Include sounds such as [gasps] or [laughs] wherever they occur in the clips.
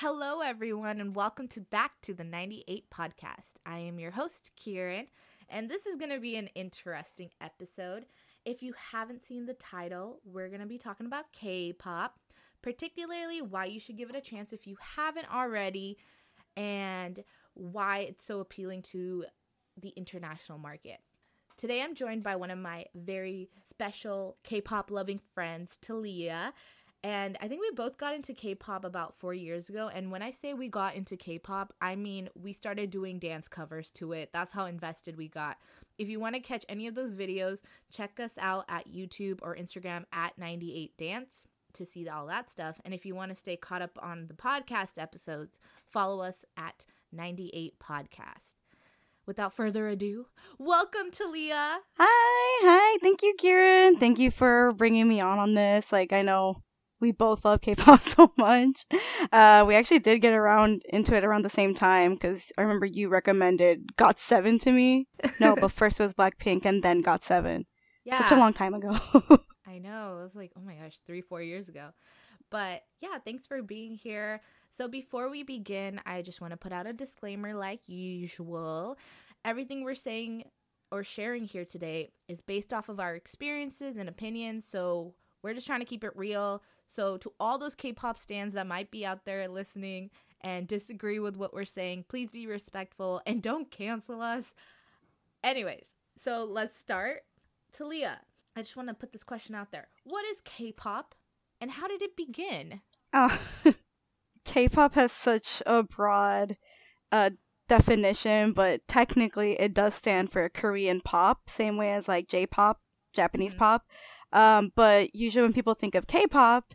Hello, everyone, and welcome to back to the 98 podcast. I am your host, Kieran, and this is going to be an interesting episode. If you haven't seen the title, we're going to be talking about K pop, particularly why you should give it a chance if you haven't already, and why it's so appealing to the international market. Today, I'm joined by one of my very special K pop loving friends, Talia. And I think we both got into K pop about four years ago. And when I say we got into K pop, I mean we started doing dance covers to it. That's how invested we got. If you want to catch any of those videos, check us out at YouTube or Instagram at 98dance to see all that stuff. And if you want to stay caught up on the podcast episodes, follow us at 98 Podcast. Without further ado, welcome Talia. Hi, hi. Thank you, Kieran. Thank you for bringing me on on this. Like, I know we both love K-pop [laughs] so much. Uh, we actually did get around into it around the same time because I remember you recommended GOT7 to me. No, but [laughs] first it was Blackpink and then GOT7. Yeah, such a long time ago. [laughs] I know. It was like, oh my gosh, three, four years ago. But yeah, thanks for being here. So before we begin, I just want to put out a disclaimer like usual. Everything we're saying or sharing here today is based off of our experiences and opinions. So we're just trying to keep it real. So, to all those K pop stands that might be out there listening and disagree with what we're saying, please be respectful and don't cancel us. Anyways, so let's start. Talia, I just want to put this question out there. What is K pop and how did it begin? Oh, [laughs] K pop has such a broad uh, definition, but technically it does stand for Korean pop, same way as like J pop, Japanese mm-hmm. pop. Um, but usually when people think of K-pop,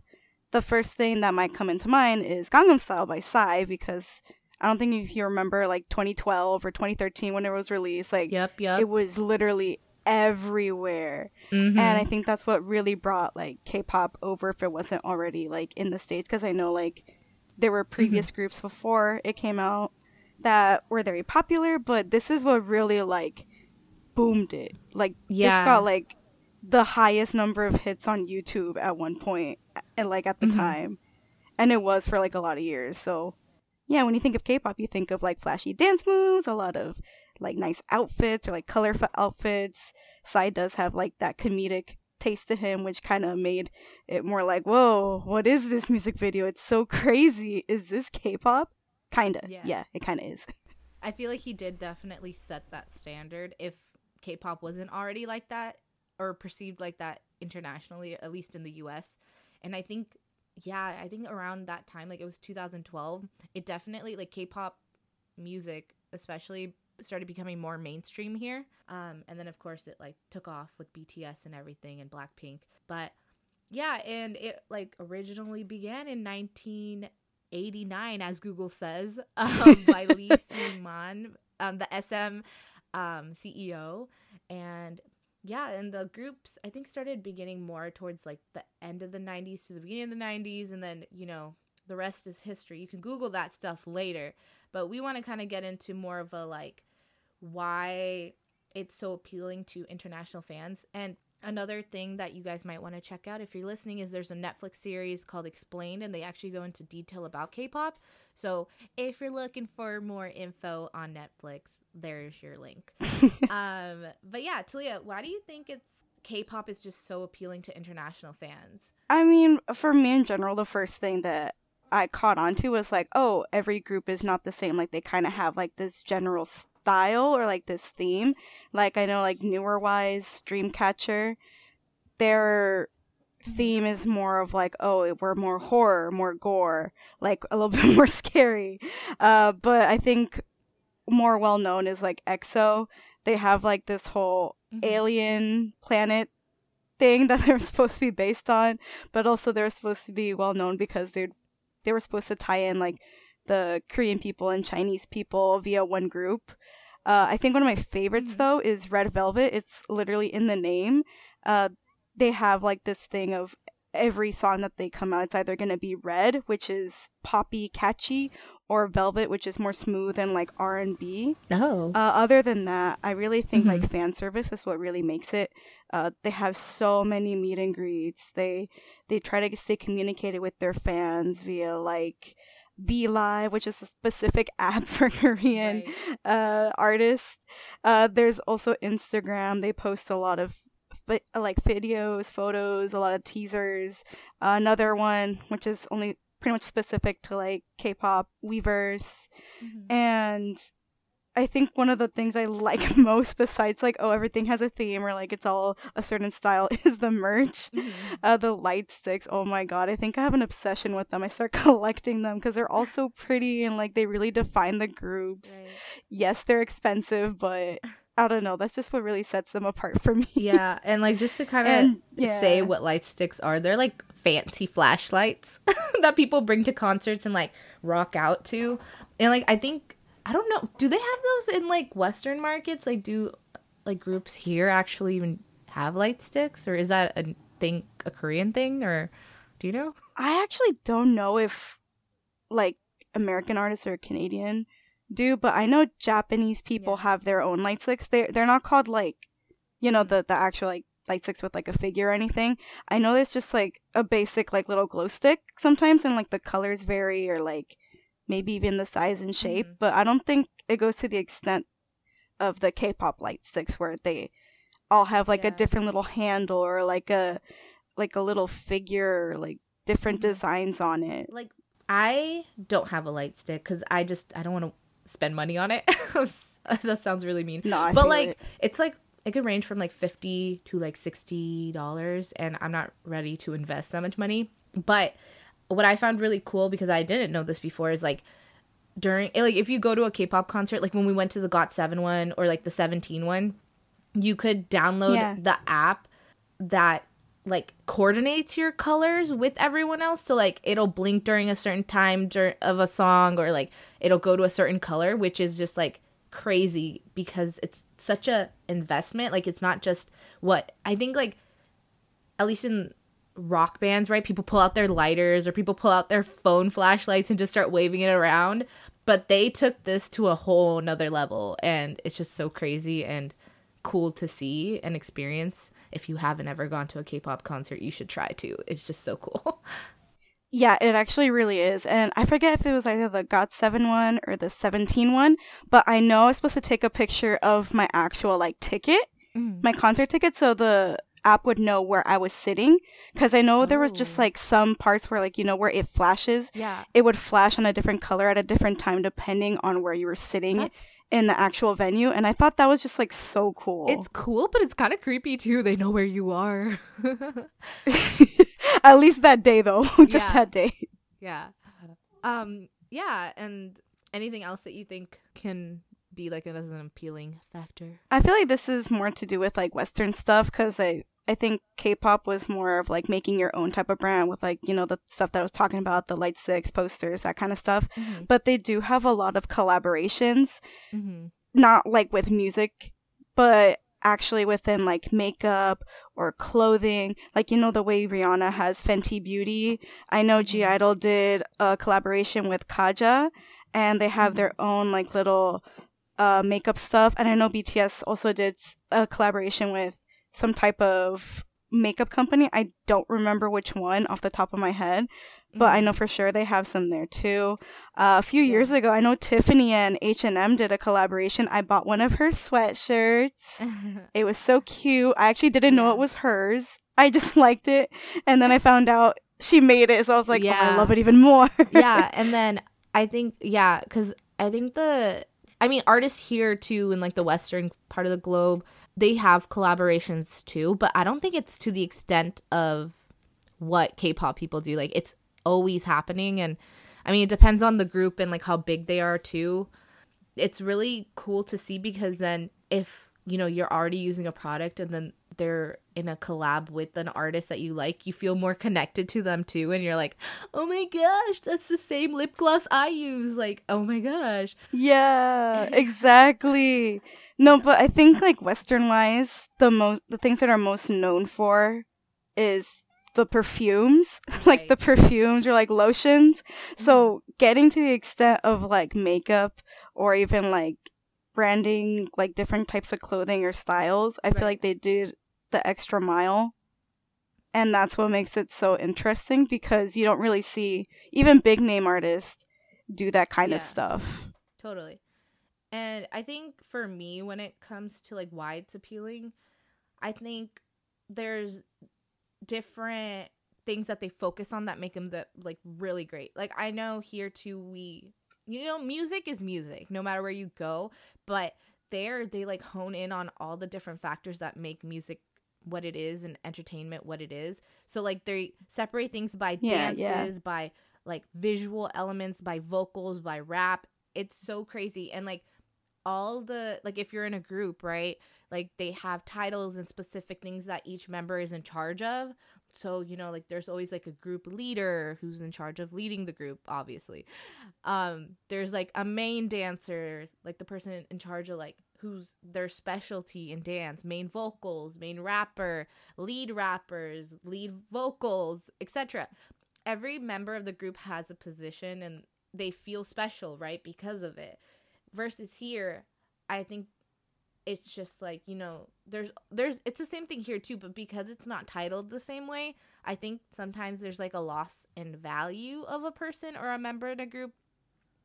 the first thing that might come into mind is Gangnam Style by Psy because I don't think if you remember like 2012 or 2013 when it was released. Like, yep, yep. it was literally everywhere, mm-hmm. and I think that's what really brought like K-pop over if it wasn't already like in the states. Because I know like there were previous mm-hmm. groups before it came out that were very popular, but this is what really like boomed it. Like, yeah. this got like the highest number of hits on YouTube at one point, and like at the mm-hmm. time, and it was for like a lot of years. So, yeah, when you think of K-pop, you think of like flashy dance moves, a lot of like nice outfits or like colorful outfits. Psy does have like that comedic taste to him, which kind of made it more like, whoa, what is this music video? It's so crazy. Is this K-pop? Kinda. Yeah, yeah it kind of is. [laughs] I feel like he did definitely set that standard. If K-pop wasn't already like that, or perceived like that internationally, at least in the US. And I think, yeah, I think around that time, like it was 2012, it definitely, like K pop music, especially, started becoming more mainstream here. Um, and then, of course, it like took off with BTS and everything and Blackpink. But yeah, and it like originally began in 1989, as Google says, [laughs] um, by Lee [laughs] Soo-man, um, the SM um, CEO. And yeah, and the groups I think started beginning more towards like the end of the 90s to the beginning of the 90s and then, you know, the rest is history. You can google that stuff later, but we want to kind of get into more of a like why it's so appealing to international fans. And another thing that you guys might want to check out if you're listening is there's a Netflix series called Explained and they actually go into detail about K-pop. So, if you're looking for more info on Netflix, there's your link. [laughs] um, but yeah, Talia, why do you think it's K-pop is just so appealing to international fans? I mean, for me in general, the first thing that I caught on to was like, oh, every group is not the same. Like they kind of have like this general style or like this theme. Like I know like newer wise, Dreamcatcher, their theme is more of like, oh, we're more horror, more gore, like a little [laughs] bit more scary. Uh, but I think more well known is like EXO. They have like this whole mm-hmm. alien planet thing [laughs] that they're supposed to be based on, but also they're supposed to be well known because they they were supposed to tie in like the Korean people and Chinese people via one group. Uh, I think one of my favorites mm-hmm. though is Red Velvet. It's literally in the name. Uh, they have like this thing of every song that they come out, it's either going to be red, which is poppy, catchy, or Velvet, which is more smooth and like R and B. Oh. Uh, other than that, I really think mm-hmm. like fan service is what really makes it. Uh, they have so many meet and greets. They they try to stay communicated with their fans via like V Live, which is a specific [laughs] app for Korean Right. uh, artists. Uh, there's also Instagram. They post a lot of like videos, photos, a lot of teasers. Uh, another one, which is only pretty much specific to like K-pop, Weverse, Mhm. and I think one of the things I [laughs] like most, besides like oh everything has a theme or like it's all a certain style, [laughs] is the merch. Mhm. Uh, the light sticks. Oh my god, I think I have an obsession with them. I start [laughs] collecting them because they're all so pretty and like they really define the groups. Right. Yes, they're expensive, but I don't know. That's just what really sets them apart for me. Yeah, and like just to kind of yeah. say what light sticks are, they're like fancy flashlights [laughs] that people bring to concerts and like rock out to. And like I think I don't know, do they have those in like western markets? Like do like groups here actually even have light sticks or is that a thing a Korean thing or do you know? I actually don't know if like American artists or Canadian do, but I know Japanese people Yeah. have their own light sticks. They they're not called like you know the the actual like light sticks with like a figure or anything. I know there's just like a basic like little glow stick sometimes and like the colors vary or like maybe even the size and shape, Mhm. but I don't think it goes to the extent of the K-pop light sticks where they all have like a different little handle or like a like a little figure or like different Mhm. designs on it. Like I don't have a light stick cuz I just I don't want to spend money on it. [laughs] that sounds really mean. No, I but like it. it's like it could range from like 50 to like 60 dollars and i'm not ready to invest that much money but what i found really cool because i didn't know this before is like during eh, like if you go to a k-pop concert like when we went to the GOT7 one or like the 17 one you could download Yeah. the app that like coordinates your colors with everyone else. So like it'll blink during a certain time dur- of a song or like it'll go to a certain color which is just like crazy because it's such a investment. Like it's not just what i think like at least in rock bands right people pull out their lighters or people pull out their phone flashlights and just start waving it around. But they took this to a whole nother level and it's just so crazy and cool to see and experience if you haven't ever gone to a k-pop concert you should try to it's just so cool. [laughs] Yeah, it actually really is. And I forget if it was either the GOT7 one or the 17 one, but I know I was supposed to take a picture of my actual like ticket, mm. my concert ticket, so the app would know where I was sitting. Because I know there was just Oh. like some parts where like, you know, where it flashes, yeah it would flash on a different color at a different time depending on where you were sitting that's in the actual venue. And I thought that was just like so cool. it's cool but it's kind of creepy too they know where you are [laughs] At least that day though, [laughs] just Yeah. that day. Yeah. Um yeah, and anything else that you think can be like an, an appealing factor? I feel like this is more to do with like Western stuff because I I think K-pop was more of like making your own type of brand with like you know the stuff that I was talking about, the light sticks, posters, that kind of stuff. Mm-hmm. But they do have a lot of collaborations, Mm-hmm. not like with music, but actually within like makeup or clothing. Like you know the way Rihanna has Fenty Beauty. I know G Mhm. Idol did a collaboration with Kaja, and they have their own like little uh, makeup stuff. And I know BTS also did a collaboration with some type of makeup company. I don't remember which one off the top of my head, but I know for sure they have some there too. Uh, a few Mm-hmm. Yeah. years ago, I know Tiffany and H and M did a collaboration. I bought one of her sweatshirts. Mm-hmm. [laughs] It was so cute. I actually didn't know it was hers. I just [laughs] liked it, and then I found out she made it, so I was like, oh, I love it even more. yeah, [laughs] and then I think yeah, cuz I think the I mean artists here too in like the western part of the globe, they have collaborations too, but I don't think it's to the extent of what K-pop people do. Like it's always happening and I mean it depends on the group and like how big they are too. It's really cool to see because then if you know you're already using a product and then they're in a collab with an artist that you like, you feel more connected to them too and you're like, "Oh my gosh, that's the same lip gloss I use." Like, "Oh my gosh." Yeah, [laughs] exactly. No, but I think like Western wise, the most the things that are most known for is the perfumes, [laughs] like the perfumes or like lotions. So mm-hmm. getting to the extent of like makeup or even like branding like different types of clothing or styles, I feel like they did the extra mile. And that's what makes it so interesting because you don't really see even big name artists do that kind Yeah. of stuff. Totally. And I think for me, when it comes to like why it's appealing, I think there's different things that they focus on that make them the, like really great. Like I know here too, we you know music is music no matter where you go, but there they like hone in on all the different factors that make music what it is and entertainment what it is. So like they separate things by Yeah, dances, yeah. by like visual elements, by vocals, by rap. It's so crazy and like all the like if you're in a group, right? Like they have titles and specific things that each member is in charge of. So, you know, like there's always like a group leader who's in charge of leading the group, obviously. Um there's like a main dancer, like the person in charge of like who's their specialty in dance, main vocals, main rapper, lead rappers, lead vocals, etc. Every member of the group has a position and they feel special, right? Because of it. Versus here, I think it's just like, you know, there's there's it's the same thing here too, but because it's not titled the same way, I think sometimes there's like a loss in value of a person or a member in a group.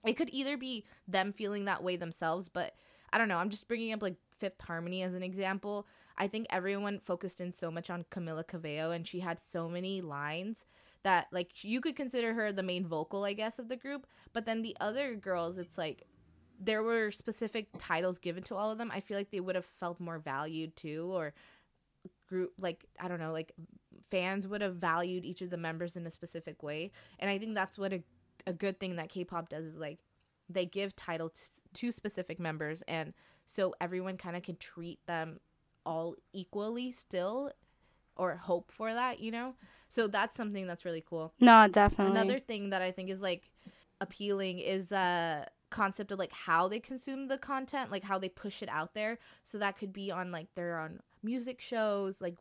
It could either be them feeling that way themselves, but I don't know. I'm just bringing up like Fifth Harmony as an example. I think everyone focused in so much on Camila Cabello, and she had so many lines that like you could consider her the main vocal, I guess, of the group. But then the other girls, it's like there were specific titles given to all of them. I feel like they would have felt more valued too, or group like I don't know, like fans would have valued each of the members in a specific way. And I think that's what a a good thing that K-pop does is like they give title t- to specific members and so everyone kind of can treat them all equally still or hope for that, you know? So that's something that's really cool. No, definitely. Another thing that I think is like appealing is a concept of like how they consume the content, like how they push it out there. So that could be on like they're on music shows, like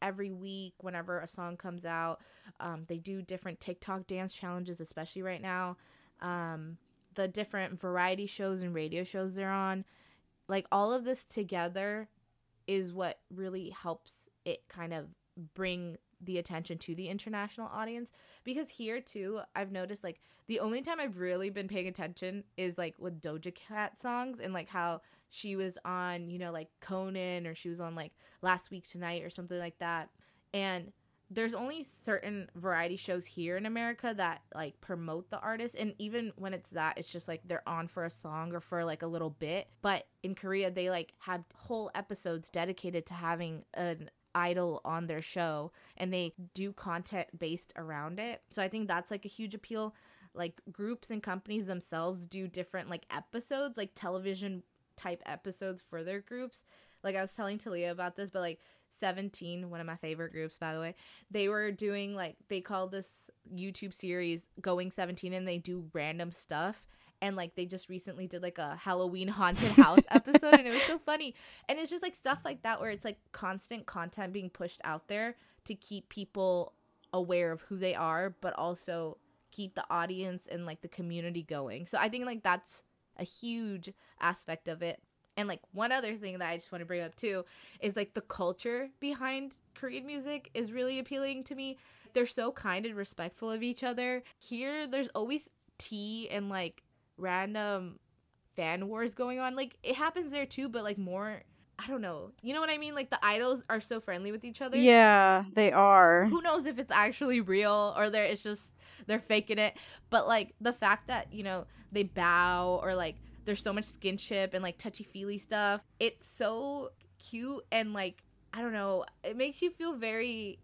every week whenever a song comes out. Um, they do different TikTok dance challenges, especially right now. Um, the different variety shows and radio shows they're on, like all of this together is what really helps it kind of bring the attention to the international audience because here too i've noticed like the only time i've really been paying attention is like with doja cat songs and like how she was on you know like conan or she was on like last week tonight or something like that. And there's only certain variety shows here in america that like promote the artist. And even when it's that it's just like they're on for a song or for like a little bit. But in korea they like had whole episodes dedicated to having an idol on their show and they do content based around it. So I think that's like a huge appeal. Like groups and companies themselves do different like episodes, like television type episodes for their groups. Like I was telling Talia about this, but like 17, one of my favorite groups by the way, they were doing like they called this YouTube series Going 17 and they do random stuff and like they just recently did like a Halloween haunted house [laughs] episode and it was so funny. And it's just like stuff like that where it's like constant content being pushed out there to keep people aware of who they are, but also keep the audience and like the community going. So I think like that's a huge aspect of it. And like one other thing that I just want to bring up too is like the culture behind Korean music is really appealing to me. They're so kind and respectful of each other. Here there's always tea and like random fan wars going on. Like it happens there too, but like more I don't know. You know what I mean? Like the idols are so friendly with each other. Yeah, they are. Who knows if it's actually real or there it's just they're faking it. But like the fact that, you know, they bow or like there's so much skinship and like touchy feely stuff. It's so cute and like I don't know, it makes you feel very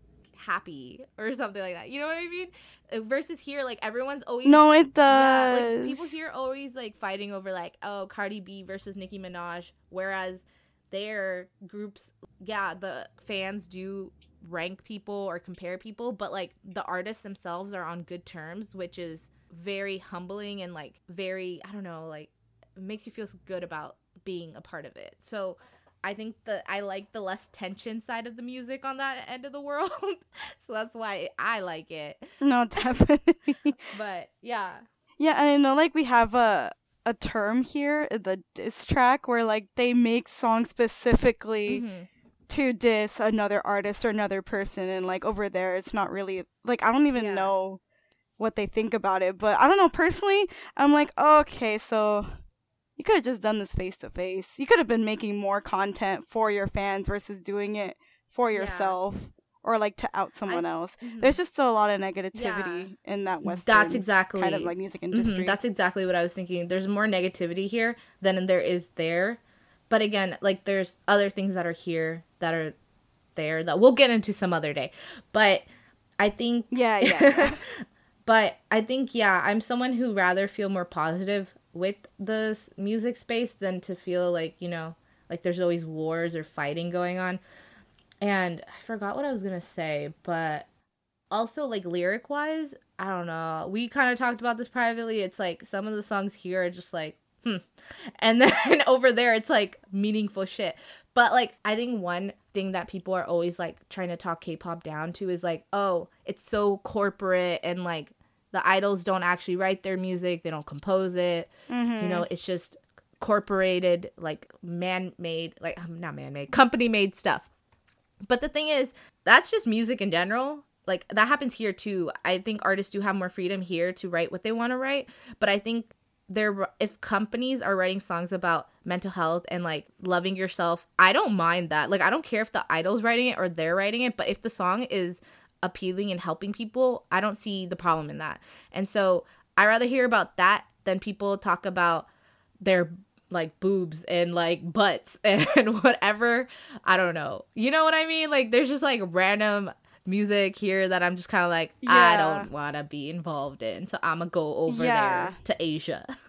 happy or something like that. You know what I mean? Uh, Versus here, like everyone's always No, it yeah, does. like people here always like fighting over like oh Cardi B versus Nicki Minaj, whereas their groups, yeah, the fans do rank people or compare people, but like the artists themselves are on good terms, which is very humbling and like very I don't know, like makes you feel good about being a part of it. So I think the I like the less tension side of the music on that [laughs] end of the world. [laughs] so that's why I like it. No, [laughs] definitely. But yeah. Yeah, and I know like we have a a term here, the diss track, where like they make songs specifically Mhm. to diss another artist or another person, and like over there, it's not really like I don't even Yeah. know what they think about it. But I don't know. Personally, I'm like, okay, so you could have just done this face to face. You could have been making more content for your fans versus doing it for yourself. Yeah. Or like to out someone I, else. Mm-hmm. There's just a lot of negativity yeah. in that Western That's exactly kind of like music mm-hmm. industry. Mm-hmm. That's exactly what I was thinking. There's more negativity here than there is there. But again, like there's other things that are here that are there that we'll get into some other day. But I think Yeah, yeah. [laughs] but I think yeah, I'm someone who rather feel more positive with the music space than to feel like you know like there's always wars or fighting going on. And i forgot what i was gonna say but also like lyric wise i don't know. We kind of talked about this privately. It's like some of the songs here are just like hmm. And [laughs] then over there it's like meaningful shit. But like i think one thing that people are always like trying to talk k-pop down to is like oh it's so corporate and like the idols don't actually write their music they don't compose it. Mm-hmm. you know it's just corporated like man-made like um, not man-made company-made stuff. But the thing is that's just music in general. Like that happens here too. I think artists do have more freedom here to write what they want to write but i think there if companies are writing songs about mental health and like loving yourself i don't mind that. Like i don't care if the idol's writing it or they're writing it but if the song is appealing and helping people, I don't see the problem in that. And so I rather hear about that than people talk about their like boobs and like butts [laughs] and whatever. I don't know. You know what I mean? Like there's just like random music here that I'm just kind of like yeah. I don't want to be involved in. So I'm going to go over yeah. there to Asia. [laughs]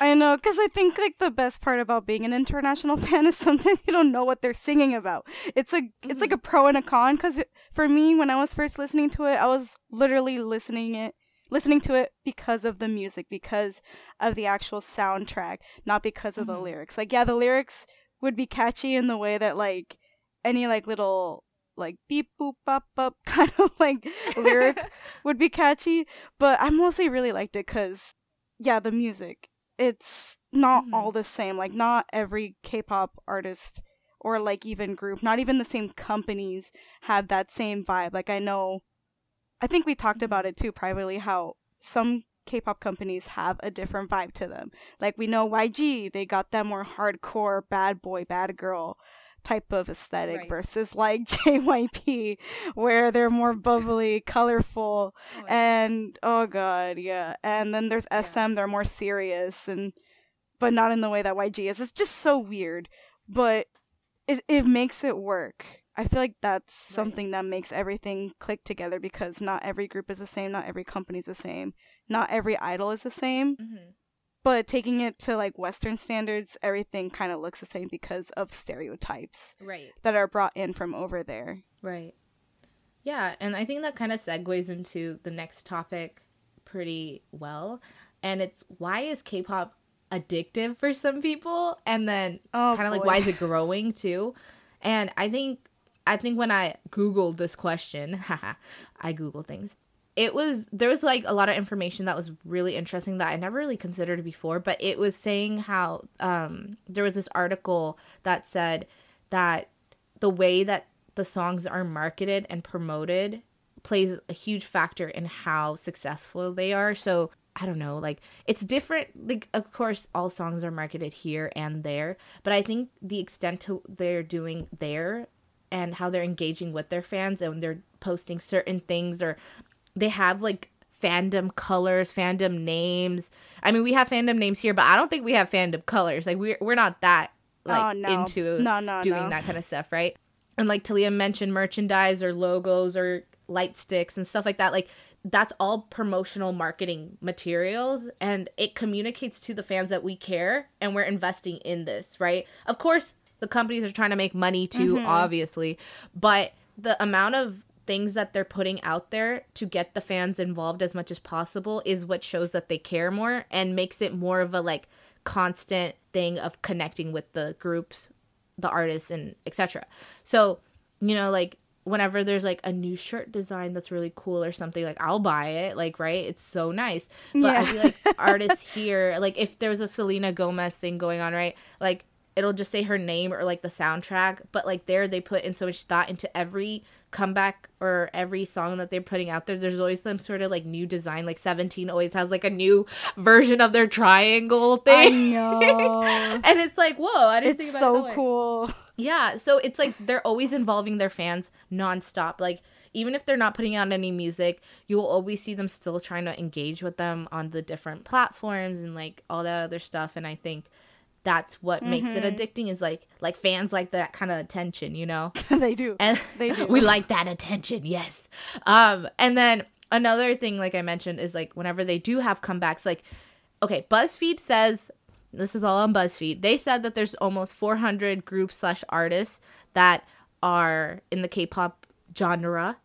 I know, because I think like the best part about being an international [laughs] fan is sometimes you don't know what they're singing about. It's a mm-hmm. it's like a mm-hmm. pro and a con. Because for me, when I was first listening to it, I was literally listening it listening to it because of the music, because of the actual soundtrack, not because of mm-hmm. the lyrics. Like yeah, the lyrics would be catchy in the way that like any like little like beep boop bop bop [laughs] kind of like lyric [laughs] would be catchy, but I mostly really liked it because yeah, the music. It's not mm-hmm. all the same. Like not every K-pop artist or like even group, not even the same companies have that same vibe. Like I know I think we talked about mm-hmm. it too privately how some K-pop companies have a different vibe to them. Like we know YG, they got that more hardcore bad boy, bad girl type of aesthetic right. versus like [laughs] JYP where they're more bubbly, colorful oh, yeah. and oh god, yeah. And then there's SM, yeah. they're more serious and but not in the way that YG is. It's just so weird, but it it makes it work. I feel like that's something that makes everything click together because not every group is the same, not every company is the same, not every idol is the same. Mm-hmm but taking it to like western standards everything kind of looks the same because of stereotypes right. that are brought in from over there. Right. Yeah and i think that kind of segues into the next topic pretty well and it's why is k-pop addictive for some people? And then oh, kind of like why is it growing too? And i think i think when i googled this question [laughs] i google things it was there was like a lot of information that was really interesting that I never really considered before, but it was saying how um, there was this article that said that the way that the songs are marketed and promoted plays a huge factor in how successful they are. So I don't know, like it's different. Like of course, all songs are marketed here and there, but I think the extent to they're doing there and how they're engaging with their fans and they're posting certain things or they have like fandom colors, fandom names. I mean, we have fandom names here, but I don't think we have fandom colors. Like we're we're not that like oh, no. into no, no, doing that kind of stuff, right? And like Talia mentioned, merchandise or logos or light sticks and stuff like that. Like that's all promotional marketing materials and it communicates to the fans that we care and we're investing in this, right? Of course, the companies are trying to make money too, mm-hmm. obviously, but the amount of things that they're putting out there to get the fans involved as much as possible is what shows that they care more and makes it more of a like constant thing of connecting with the groups the artists and etc so you know like whenever there's like a new shirt design that's really cool or something like i'll buy it like right? It's so nice. But yeah. i feel like [laughs] artists here like if there was a selena gomez thing going on right? Like it'll just say her name or like the soundtrack, but like there they put in so much thought into every comeback or every song that they're putting out there. There's always some sort of like new design. Like 17 always has like a new version of their triangle thing. I know. [laughs] and it's like, whoa, I didn't it's think about it. so that cool. Yeah, so it's like they're always involving their fans nonstop. Like even if they're not putting out any music, you'll always see them still trying to engage with them on the different platforms and like all that other stuff. And I think that's what makes it Mhm. addicting is like like fans like that kind of attention, you know. [laughs] they do. And They do. [laughs] we like that attention, yes. Um, and then another thing, like I mentioned, is like whenever they do have comebacks, like okay, BuzzFeed says this is all on BuzzFeed. They said that there's almost 400 groups slash artists that are in the K-pop genre,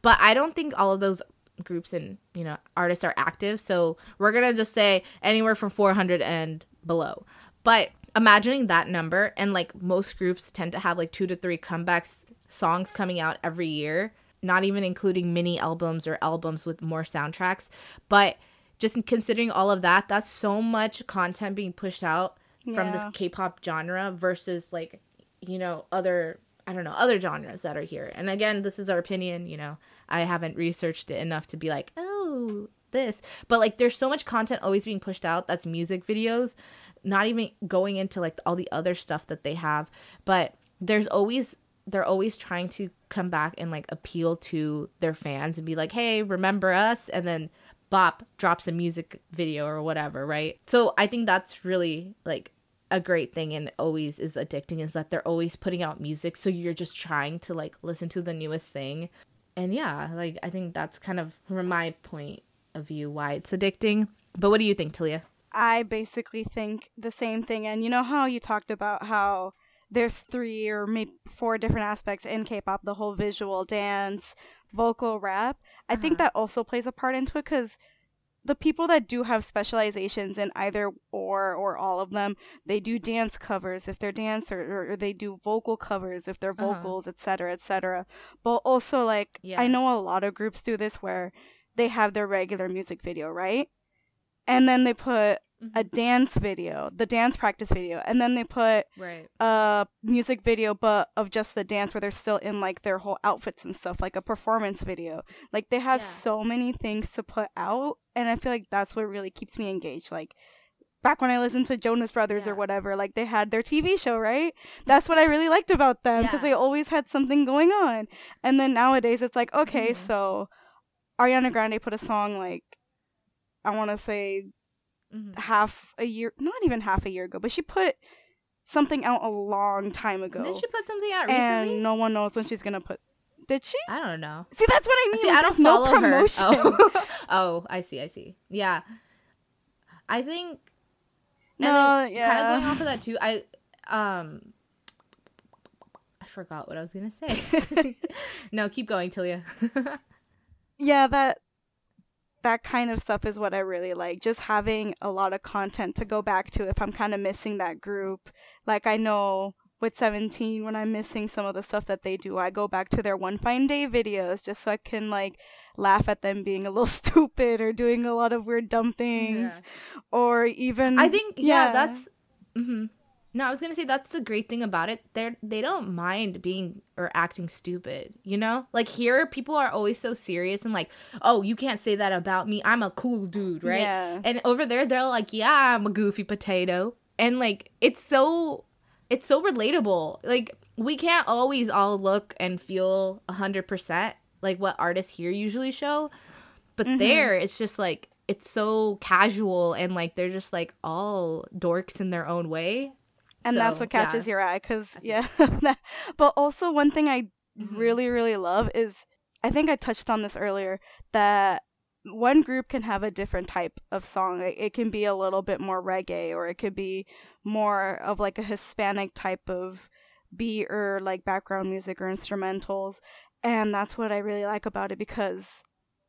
but I don't think all of those groups and you know artists are active. So we're gonna just say anywhere from 400 and below. But imagining that number and like most groups tend to have like two to three comebacks songs coming out every year, not even including mini albums or albums with more soundtracks. But just considering all of that, that's so much content being pushed out from this K-pop genre versus like you know other I don't know other genres that are here. And again, this is our opinion. You know, I haven't researched it enough to be like, oh, this. But like, there's so much content always being pushed out. That's music videos, not even going into like all the other stuff that they have. But there's always they're always trying to come back and like appeal to their fans and be like, hey, remember us? And then Bop drops a music video or whatever, right? So I think that's really like a great thing and always is addicting is that they're always putting out music so you're just trying to like listen to the newest thing and yeah like i think that's kind of from my point of view why it's addicting but what do you think talia I basically think the same thing. And you know how you talked about how there's three or maybe four different aspects in K-pop: the whole visual, dance, vocal, rap. I think Uh-huh. that also plays a part into it because the people that do have specializations in either or or all of them, they do dance covers if they're dancer, or, they do vocal covers if they're Uh-huh. vocals, etc., etc. But also, like Yeah. I know a lot of groups do this where they have their regular music video, right? And then they put a dance video, the dance practice video, and then they put right a music video but of just the dance where they're still in like their whole outfits and stuff, like a performance video. Like they have Yeah. so many things to put out and I feel like that's what really keeps me engaged. Like back when I listened to Jonas Brothers Yeah. or whatever, like they had their TV show, right? That's what I really liked about them because Yeah. they always had something going on. And then nowadays it's like, okay, Mhm. so Ariana Grande put a song like I want to say Mhm. half a year, not even half a year ago, but she put something out a long time ago. didn't she put something out recently and no one knows when she's gonna put. Did she? i don't know See, that's what I mean. see i don't there's no follow her promotion. oh. [laughs] oh i see i see yeah i think no, and yeah. kind of going off of that too i um i forgot what i was gonna say [laughs] [laughs] no keep going talia yeah, that that kind of stuff is what I really like. Just having a lot of content to go back to if I'm kind of missing that group. Like I know with 17 when I'm missing some of the stuff that they do, I go back to their one fine day videos just so I can like laugh at them being a little [laughs] stupid or doing a lot of weird dumb things or even i think yeah, yeah. that's hmm no i was gonna say that's the great thing about it. They're they don't mind being or acting stupid you know? Like here people are always so serious and like oh you can't say that about me. I'm a cool dude right? Yeah. and over there they're like yeah i'm a goofy potato. And like it's so it's so relatable. Like we can't always all look and feel 100% like what artists here usually show but Mhm. there it's just like it's so casual and like they're just like all dorks in their own way and that's what catches yeah. your eye because yeah [laughs] but also one thing i Mhm. really really love is i think i touched on this earlier that one group can have a different type of song it, it can be a little bit more reggae or it could be more of like a hispanic type of beat or like background music or instrumentals and that's what i really like about it because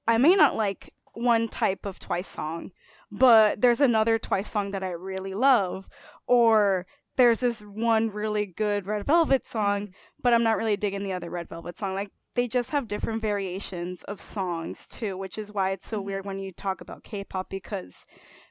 i may not like one type of twice song but there's another twice song that i really love or there's this one really good red velvet song Mhm. but I'm not really digging the other Red Velvet song. Like they just have different variations of songs too, which is why it's so Mhm. weird when you talk about K-pop because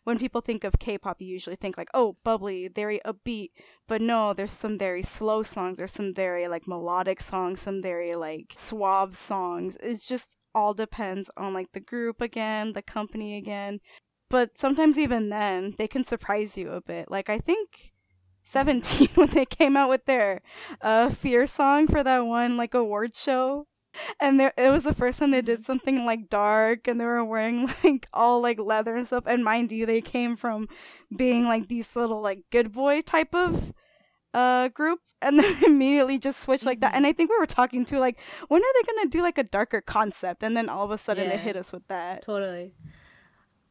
when people think of K-pop, you usually think like, oh, bubbly, very upbeat. But no, there's some very slow songs. There's some very like melodic songs, some very like suave songs. It's just all depends on like the group again, the company again. But sometimes even then, they can surprise you a bit. Like I think 17 [laughs] when they came out with their uh fear song for that one like award show and there it was the first time they did something like dark and they were wearing [laughs] like all like leather and stuff and mind you they came from being like these little like good boy type of uh group [laughs] and then immediately just switched like that Mm-hmm. and i think we were talking to like when are they gonna do like a darker concept and then all of a sudden Yeah. it hit us with that Totally.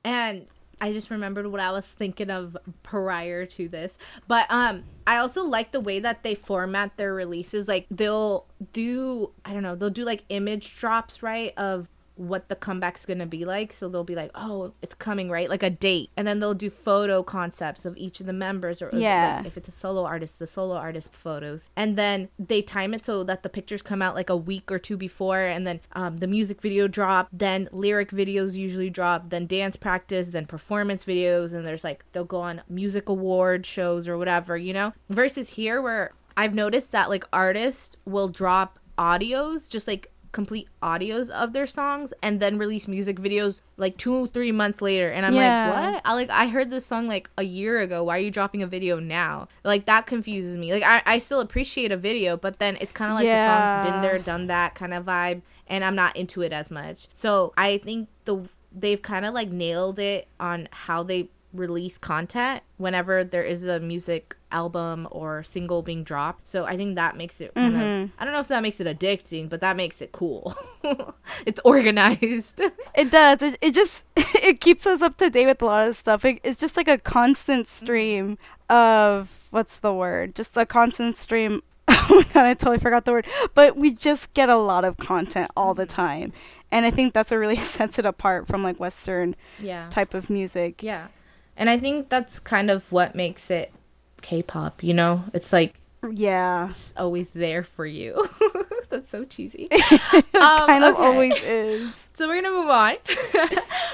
And I just remembered what I was thinking of prior to this. But um I also like the way that they format their releases. Like they'll do I don't know, they'll do like image drops, right, of what the comeback's gonna be like. So they'll be like, Oh, it's coming, right? Like a date. And then they'll do photo concepts of each of the members or or, like, Yeah. if it's a solo artist, the solo artist photos. And then they time it so that the pictures come out like a week or two before and then um, the music video drop, then lyric videos usually drop, then dance practice, then performance videos, and there's like they'll go on music award shows or whatever, you know? Versus here where I've noticed that like artists will drop audios, just like complete audios of their songs and then release music videos like two three months later and i'm Yeah. like what I like I heard this song like a year ago. Why are you dropping a video now? Like that confuses me. Like I, I still appreciate a video, but then it's kind of like the song's been there, done that kind of vibe, and I'm not into it as much. So I think the they've kind of like nailed it on how they release content whenever there is a music album or single being dropped. So I think that makes it kind of mm-hmm. I don't know if that makes it addicting, but that makes it cool. [laughs] it's organized. [laughs] It does. It, it just [laughs] it keeps us up to date with a lot of stuff. It, it's just like a constant mm-hmm. stream of what's the word? Just a constant stream. Oh my god, I totally forgot the word. But we just get a lot of content all the mm-hmm. time, and I think that's what really sets it apart from like Western yeah. type of music. Yeah. And I think that's kind of what makes it K-pop, you know? It's like Yeah, it's always there for you. [laughs] that's so cheesy. [laughs] Um, kind of okay. always [laughs] is. So we're gonna move on.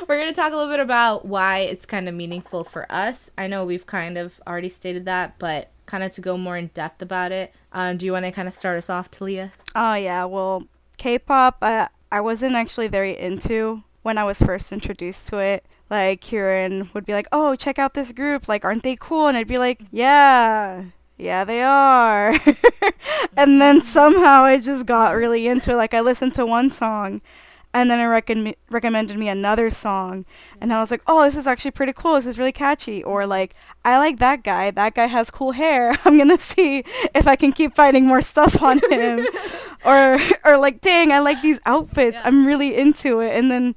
we're gonna talk a little bit about why it's kind of meaningful for us. I know we've kind of already stated that, but kind of to go more in depth about it. Um, do you want to kind of start us off, Talia? Oh yeah, well, K-pop I I wasn't actually very into when I was first introduced to it. Like Kieran would be like, "Oh, check out this group. Like, aren't they cool?" And I'd be like, "Yeah, yeah, they are." [laughs] and then somehow I just got really into it. Like, I listened to one song, and then it recom- recommended me another song, and I was like, "Oh, this is actually pretty cool. This is really catchy." Or like, "I like that guy. That guy has cool hair. [laughs] I'm gonna see if I can keep finding more stuff on him." [laughs] or or like, "Dang, I like these outfits. Yeah. I'm really into it." And then,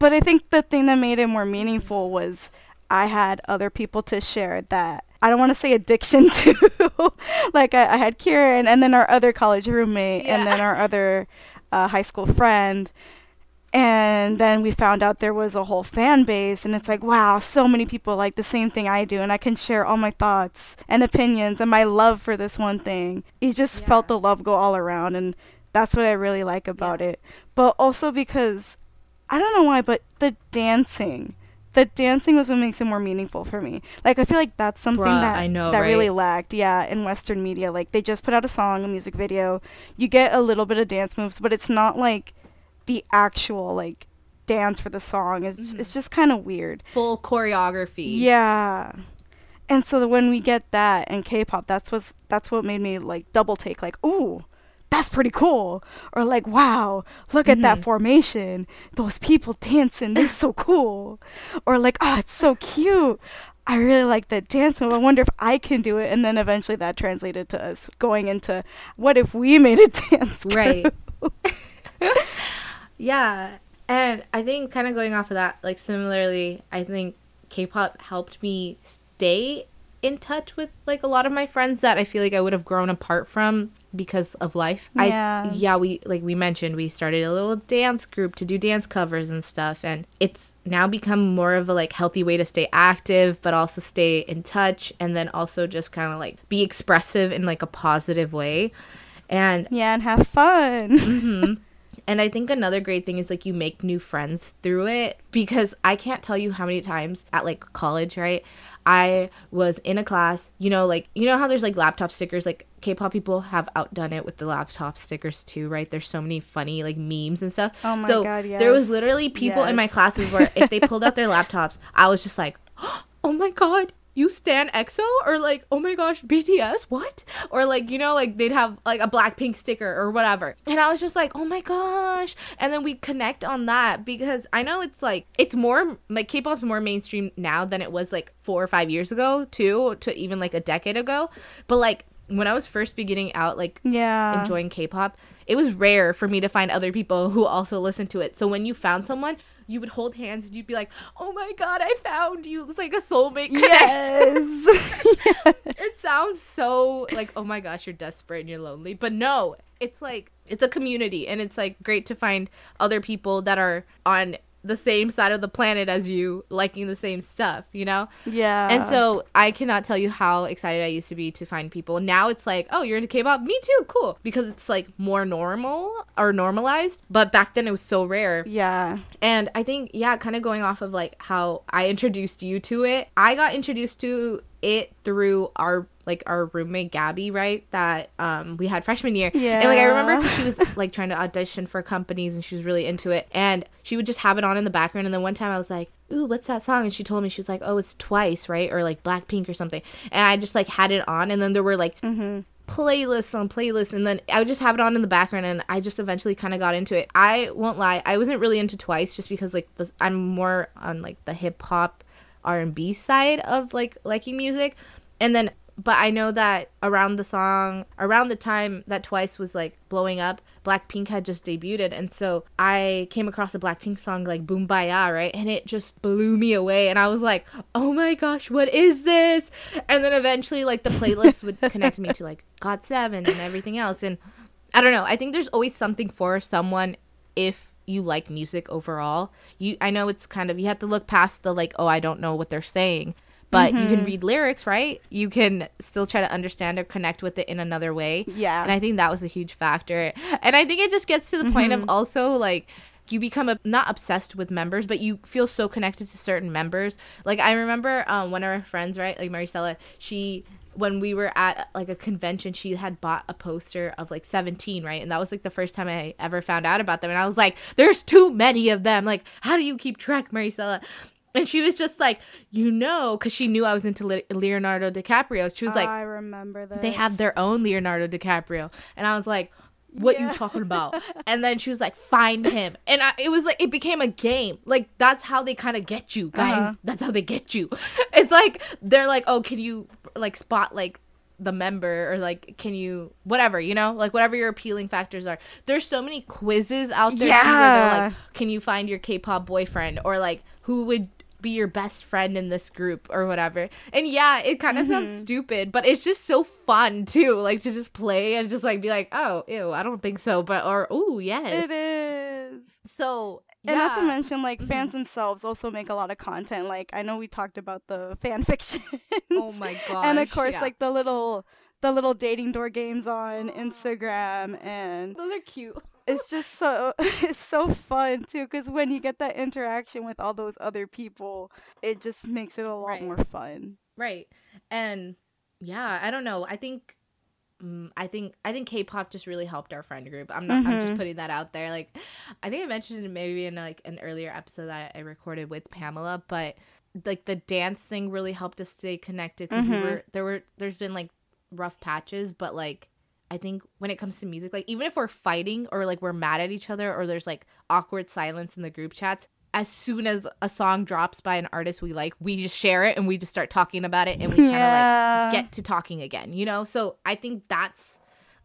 but I think the thing that made it more meaningful was I had other people to share that. I don't want to say addiction [laughs] to. like I, I had Kieran and then our other college roommate and then our other uh, high school friend. And then we found out there was a whole fan base, and it's like, wow, so many people like the same thing I do, and I can share all my thoughts and opinions and my love for this one thing. You just Yeah. felt the love go all around, and that's what I really like about it. But also because I don't know why, but the dancing. The dancing was what makes it more meaningful for me. Like I feel like that's something Bruh, that I know, that really lacked, yeah, in Western media. Like they just put out a song, a music video. You get a little bit of dance moves, but it's not like the actual like dance for the song. It's Mhm. it's just kind of weird. Full choreography. Yeah. And so when we get that in K-pop, that's what's that's what made me like double take like, "Ooh, that's pretty cool." Or like, "Wow, look at that Mhm. formation. Those people dancing, they're so cool." Or like, "Oh, it's so cute." I really like that dance move. I wonder if I can do it. And then eventually that translated to us going into what if we made a [laughs] dance Right. [laughs] Yeah. And I think kind of going off of that, like similarly, I think K-pop helped me stay in touch with like a lot of my friends that I feel like I would have grown apart from because of life. Yeah. I yeah, we like we mentioned we started a little dance group to do dance covers and stuff and it's now become more of a like healthy way to stay active but also stay in touch and then also just kind of like be expressive in like a positive way. And Yeah, and have fun. hmm [laughs] And I think another great thing is like you make new friends through it because I can't tell you how many times at like college, right? I was in a class, you know, like you know how there's like laptop stickers like K-pop people have outdone it with the laptop stickers too, right? There's so many funny like memes and stuff. Oh my so God, there was literally people in my classes where if they pulled out their [laughs] laptops, I was just like, [gasps] "Oh my god, you stand EXO?" or like, "Oh my gosh, BTS? What?" Or like, you know, like they'd have like a Blackpink sticker or whatever. And I was just like, "Oh my gosh." And then we connect on that because I know it's like it's more like K-pop's more mainstream now than it was like 4 or 5 years ago, too, to even like a decade ago. But like when I was first beginning out like Yeah. enjoying K-pop, it was rare for me to find other people who also listened to it. So when you found someone, you would hold hands and you'd be like, "Oh my god, I found you!" It's like a soulmate connection. [laughs] [laughs] Yes. It sounds so like, "Oh my gosh, you're desperate and you're lonely," but no, it's like it's a community, and it's like great to find other people that are on the same side of the planet as you, liking the same stuff. You know? yeah. And so I cannot tell you how excited I used to be to find people. Now it's like, oh, you're into K-pop? Me too. Cool. Because it's like more normal or normalized. But back then it was so rare. Yeah. And I think, yeah, kind of going off of like how I introduced you to it, I got introduced to it through our like our roommate Gabby, right? That um we had freshman year. Yeah. And like I remember she was [laughs] like trying to audition for companies and she was really into it. And she would just have it on in the background. And then one time I was like, Ooh, what's that song? And she told me she was like, Oh, it's twice, right? Or like Blackpink or something. And I just like had it on and then there were like Mm-hmm. playlists on playlists and then I would just have it on in the background and I just eventually kind of got into it. I won't lie, I wasn't really into Twice just because like the, I'm more on like the hip hop R&B side of like liking music. And then but I know that around the song, around the time that Twice was like blowing up, Blackpink had just debuted, and so I came across a Blackpink song like "Boombayah," right, and it just blew me away, and I was like, "Oh my gosh, what is this?" And then eventually, like the playlist would connect me to like [laughs] GOT7 and everything else, and I don't know. I think there's always something for someone if you like music overall. You, I know it's kind of you have to look past the like, oh, I don't know what they're saying but you can read lyrics, right? You can still try to understand or connect with it in another way. Yeah. And I think that was a huge factor. And I think it just gets to the point of also like you become a, not obsessed with members, but you feel so connected to certain members. Like I remember um, one of our friends, right? Like Maricela, she when we were at like a convention, she had bought a poster of like 17, right? And that was like the first time I ever found out about them. And I was like, there's too many of them. Like, how do you keep track, Maricela? And she was just like, you know, because she knew I was into Le- Leonardo DiCaprio. She was like, I remember this. they have their own Leonardo DiCaprio. And I was like, what Yeah. you talking about? [laughs] and then she was like, find him. And I, it was like, it became a game. Like, that's how they kind of get you, guys. Uh-huh. That's how they get you. [laughs] It's like, they're like, oh, can you like spot like the member or like can you whatever you know like whatever your appealing factors are there's so many quizzes out there too where they're Yeah. like can you find your k-pop boyfriend or like who would be your best friend in this group or whatever and yeah it kind of Mm-hmm. sounds stupid but it's just so fun too like to just play and just like be like oh ew i don't think so but or oh yes It is. so And not to mention, like Mhm. fans themselves also make a lot of content. Like I know we talked about the [laughs] fan fiction. oh my god and of course, like the little the little dating door games on [gasps] Instagram, and those are cute it's just so [laughs] it's so fun too. Because when you get that interaction with all those other people, it just makes it a lot Right. more fun. Right. And yeah, I don't know. I think mm, I think I think K-pop just really helped our friend group. I'm not I'm just Mhm. putting that out there. Like I think I mentioned it maybe in like an earlier episode that I recorded with Pamela, but like the dance thing really helped us stay connected cuz we were there were there's been like rough patches, but like I think when it comes to music, like even if we're fighting or like we're mad at each other or there's like awkward silence in the group chats, as soon as a song drops by an artist we like, we just share it and we just start talking about it and we kind of yeah. like get to talking again, you know? So I think that's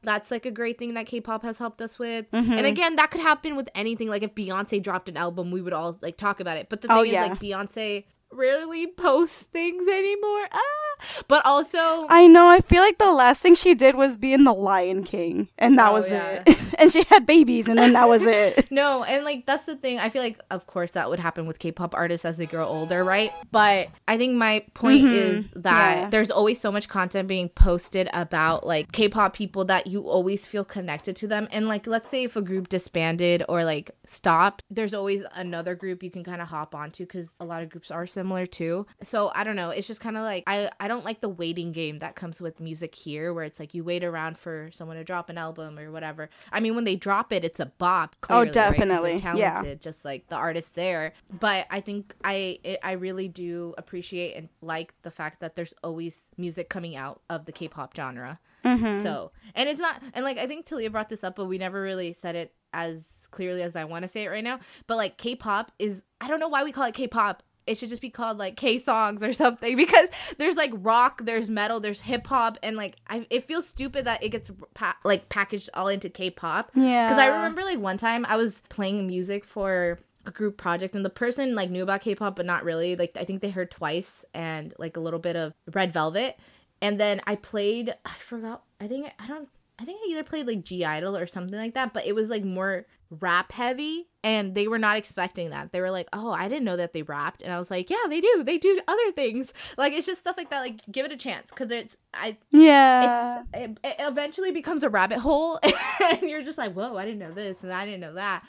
that's like a great thing that K-pop has helped us with. And Mhm. again, that could happen with anything. Like if Beyonce dropped an album, we would all like talk about it. But the Oh, thing yeah. is like Beyonce rarely posts things anymore. Ah, [laughs] but also I know. I feel like the last thing she did was be in The Lion King, and that Oh, was yeah. it. [laughs] and she had babies, and then that was it. [laughs] no, and like that's the thing. I feel like of course that would happen with K-pop artists as they grow older, right? But I think my point Mhm, is that yeah. there's always so much content being posted about like K-pop people that you always feel connected to them. And like let's say if a group disbanded or like stopped, there's always another group you can kind of hop onto cuz a lot of groups are similar too. So I don't know, it's just kind of like I I don't like the waiting game that comes with music here where it's like you wait around for someone to drop an album or whatever. I mean when they drop it it's a bop clearly, right? 'Cause they're Oh, definitely. Yeah. talented just like the artists there but i think i it, i really do appreciate and like the fact that there's always music coming out of the k-pop genre Mhm. so and it's not and like i think talia brought this up but we never really said it as clearly as i want to say it right now but like k-pop is i don't know why we call it k-pop it should just be called like K songs or something [laughs] because there's like rock, there's metal, there's hip hop, and like I, it feels stupid that it gets pa- like packaged all into K-pop. yeah. Because I remember like one time I was playing music for a group project and the person like knew about K-pop but not really. Like I think they heard twice and like a little bit of Red Velvet. And then I played I forgot I think I don't I think I either played like (G)I-DLE or something like that, but it was like more rap heavy and they were not expecting that. They were like, "Oh, I didn't know that they rapped." And I was like, "Yeah, they do. They do other things." Like it's just stuff like that like give it a chance cuz it's I Yeah. it's it, it eventually becomes a rabbit hole [laughs] and you're just like whoa i didn't know this and i didn't know that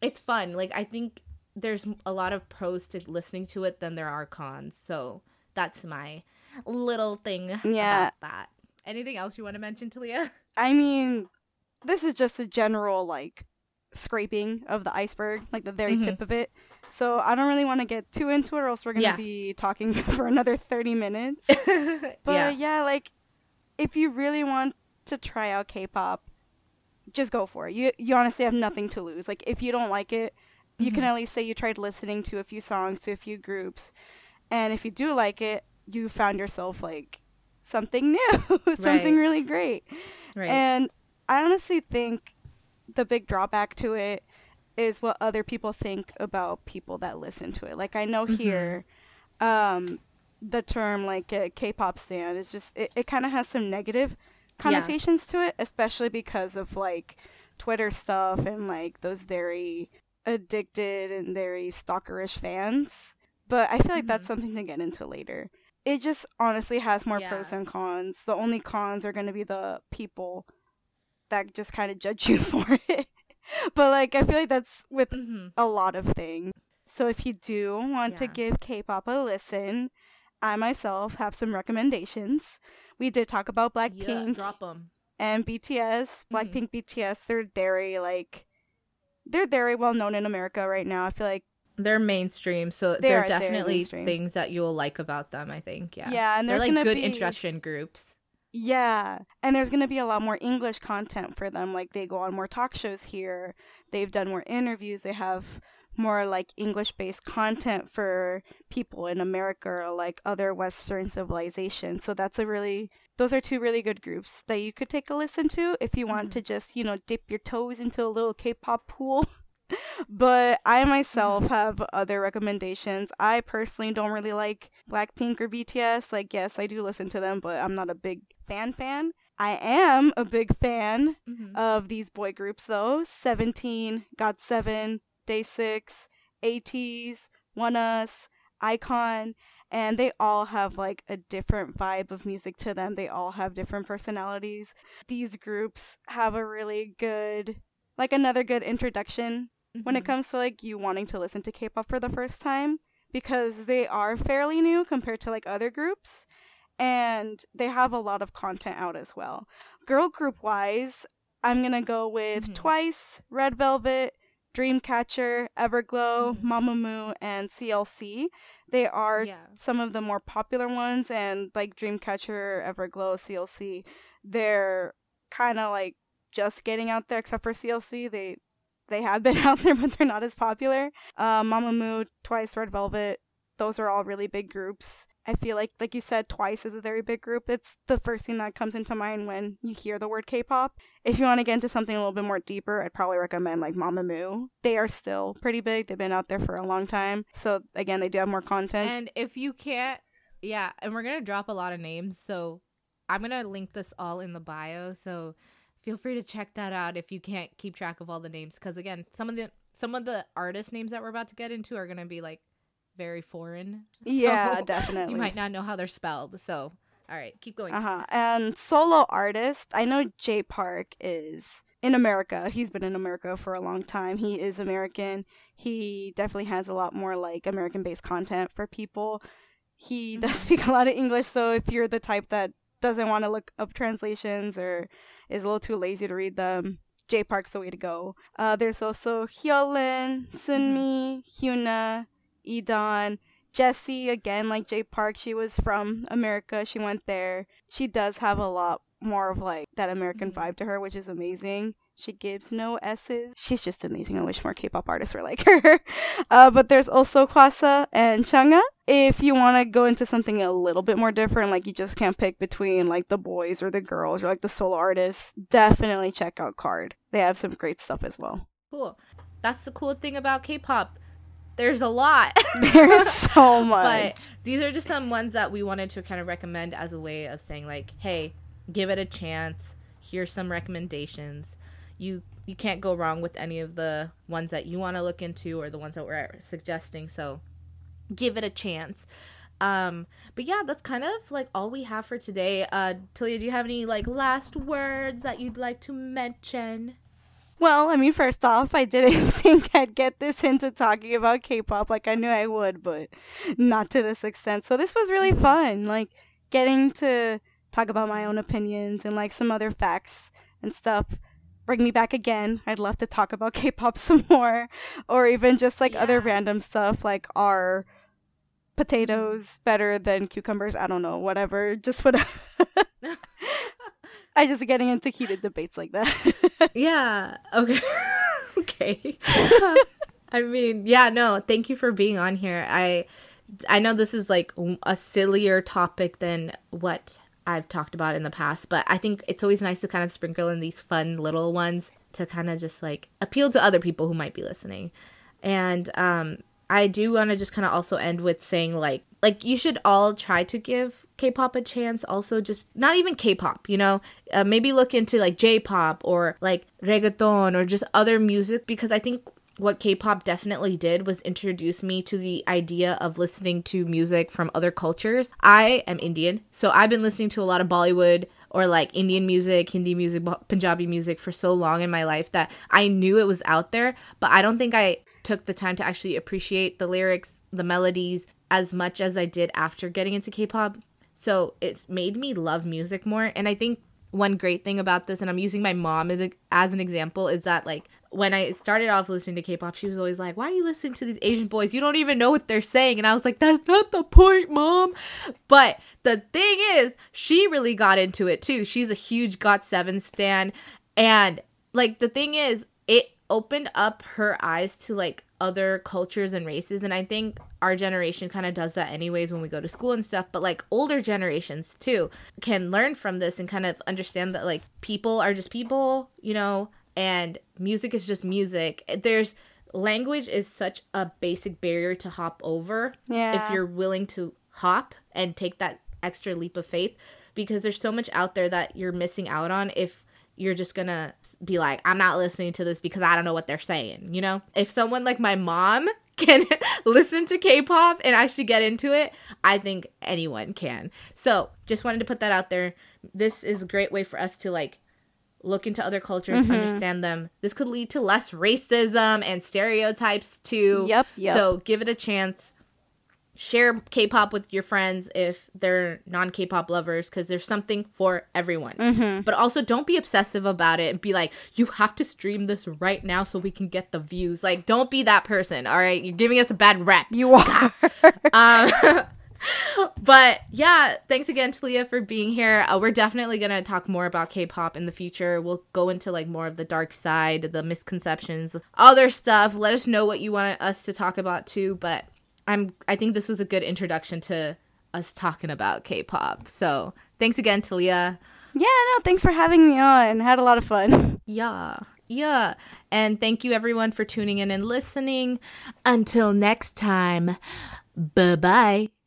it's fun like i think there's a lot of pros to listening to it than there are cons so that's my little thing Yeah. about that anything else you want to mention talia I mean, this is just a general like scraping of the iceberg, like the very Mhm. tip of it. So I don't really want to get too into it, or else we're gonna Yeah. be talking [laughs] for another thirty minutes. [laughs] But yeah yeah. like if you really want to try out K-pop, just go for it. You you honestly have nothing to lose. Like if you don't like it, you can Mhm. at least say you tried listening to a few songs to a few groups, and if you do like it, you found yourself like something new, [laughs] something Right. really great. right And I honestly think the big drawback to it is what other people think about people that listen to it. Like I know Mhm. here, um, the term like a K-pop stan is just it, it kind of has some negative connotations to it, especially because of like Twitter stuff and like those very addicted and very stalkerish fans. But I feel like that's Mhm. something to get into later. It just honestly has more pros and cons. The only cons are going to be the people that just kind of judge [laughs] you for it. but like I feel like that's with hmm a lot of things. So if you do want to give K-pop a listen, I myself have some recommendations. We did talk about yeah Blackpink drop them and BTS. Mhm. Blackpink, BTS, they're very like they're very well known in America right now. I feel like they're mainstream so They they're are, definitely things that you'll like about them i think yeah yeah, and they're like good be, introduction groups Yeah, and there's going to be a lot more English content for them. Like they go on more talk shows here. They've done more interviews. They have more like English based content for people in America or like other Western civilizations. So that's a really those are two really good groups that you could take a listen to if you want Mhm. to just, you know, dip your toes into a little K-pop pool. [laughs] but I myself have other recommendations. I personally don't really like Blackpink or BTS. Like, yes, I do listen to them, but I'm not a big fan fan. I am a big fan Mhm. of these boy groups though. Seventeen, GOT7, Day Six, ATEEZ, One Us, iKON, and they all have like a different vibe of music to them. They all have different personalities. These groups have a really good like another good introduction when it Mhm. comes to like you wanting to listen to K-pop for the first time because they are fairly new compared to like other groups and they have a lot of content out as well. Girl group wise, I'm going to go with Mhm. Twice, Red Velvet, Dreamcatcher, Everglow, Mhm. Mamamoo and CLC. They are yeah some of the more popular ones and like Dreamcatcher, Everglow, CLC, they're kind of like just getting out there except for CLC. They they have been [laughs] out there but they're not as popular. Uh, Mamamoo, Twice, Red Velvet, those are all really big groups. I feel like like you said Twice is a very big group. It's the first thing that comes into mind when you hear the word K-pop. If you want to get into something a little bit more deeper, I'd probably recommend like Mamamoo. They are still pretty big. They've been out there for a long time. So again, they do have more content. And if you can't Yeah, and we're gonna drop a lot of names, so I'm gonna link this all in the bio. So feel free to check that out if you can't keep track of all the names. Because again, some of the some of the artist names that we're about to get into are gonna be like very foreign. [laughs] Yeah, [laughs] So definitely. You might not know how they're spelled. So all right, keep going. Uh huh. And solo artist, I know Jay Park is in America. He's been in America for a long time. He is American. He definitely has a lot more like American based content for people. He does Mhm. speak a lot of English, so if you're the type that doesn't want to look up translations or is a little too lazy to read them, Jay Park's the way to go. Uh, there's also Hyolyn, Sunmi, Hyuna, E'Dawn, Jessi, again, like Jay Park, she was from America. She went there. She does have a lot more of like that American Mhm. vibe to her, which is amazing. She gives no S's. She's just amazing. I wish more K-pop artists were like [laughs] her. Uh, but there's also Hwasa and Chungha. If you want to go into something a little bit more different, like you just can't pick between like the boys or the girls or like the solo artists, definitely check out KARD. They have some great stuff as well. Cool. That's the cool thing about K-pop. There's a lot. [laughs] There's [laughs] so much. but these are just some ones that we wanted to kind of recommend as a way of saying like hey give it a chance here's some recommendations you you can't go wrong with any of the ones that you want to look into or the ones that we're suggesting so give it a chance um but yeah that's kind of like all we have for today uh Talia, do you have any like last words that you'd like to mention Well, I mean, first off, I didn't [laughs] think I'd get this into talking about K-pop like I knew I would, but not to this extent. So this was really fun, like getting to talk about my own opinions and like some other facts and stuff. Bring me back again. I'd love to talk about [laughs] K-pop some more, or even just like other random stuff, like are potatoes better than cucumbers? I don't know, whatever. Just what. [laughs] I just getting into heated debates like that. [laughs] Yeah. Okay. [laughs] okay. I mean, yeah, no, thank you for being on here. I I know this is like a sillier topic than what I've talked about in the past, but I think it's always nice to kind of sprinkle in these fun little ones to kind of just like appeal to other people who might be listening. And um I do want to just kind of also end with saying like like you should all try to give K-pop a chance. Also, just not even K-pop, you know, uh, maybe look into like J-pop or like reggaeton or just other music because I think what K-pop definitely did was introduce me to the idea of listening to music from other cultures. I am Indian, so I've been listening to a lot of Bollywood or like Indian music, Hindi music, Punjabi music for so long in my life that I knew it was out there, but I don't think I took the time to actually appreciate the lyrics, the melodies as much as I did after getting into K-pop. So it's made me love music more. And I think one great thing about this, and I'm using my mom as, a, as an example, is that like when I started off listening to K-pop, she was always like, "Why are you listening to these Asian boys? You don't even know what they're saying." And I was like, "That's not the point, mom." But the thing is, she really got into it too. She's a huge GOT7 stan, and like the thing is, it opened up her eyes to like other cultures and races and i think our generation kind of does that anyways when we go to school and stuff but like older generations too can learn from this and kind of understand that like people are just people you know and music is just music there's language is such a basic barrier to hop over yeah. if you're willing to hop and take that extra leap of faith because there's so much out there that you're missing out on if you're just gonna be like i'm not listening to this because i don't know what they're saying you know if someone like my mom [laughs] can [laughs] listen to k-pop and actually get into it i think anyone can so just wanted to put that out there this is a great way for us to like look into other cultures Mhm. understand them this could lead to less racism and stereotypes too Yep, yep. so give it a chance. Share K-pop with your friends if they're non-K-pop lovers because there's something for everyone. mm-hmm. But also don't be obsessive about it and be like, you have to stream this right now so we can get the views. Like, don't be that person. All right, you're giving us a bad rep. You are. [laughs] Um, [laughs] but yeah, thanks again to Leah for being here. Uh, we're definitely gonna talk more about K-pop in the future. We'll go into like more of the dark side, the misconceptions, other stuff. Let us know what you want us to talk about too. But I'm I think this was a good introduction to us talking about K-pop. So thanks again, Talia. yeah, no, thanks for having me on. Had a lot of fun. [laughs] Yeah. Yeah. And thank you everyone for tuning in and listening. Until next time, bye bye.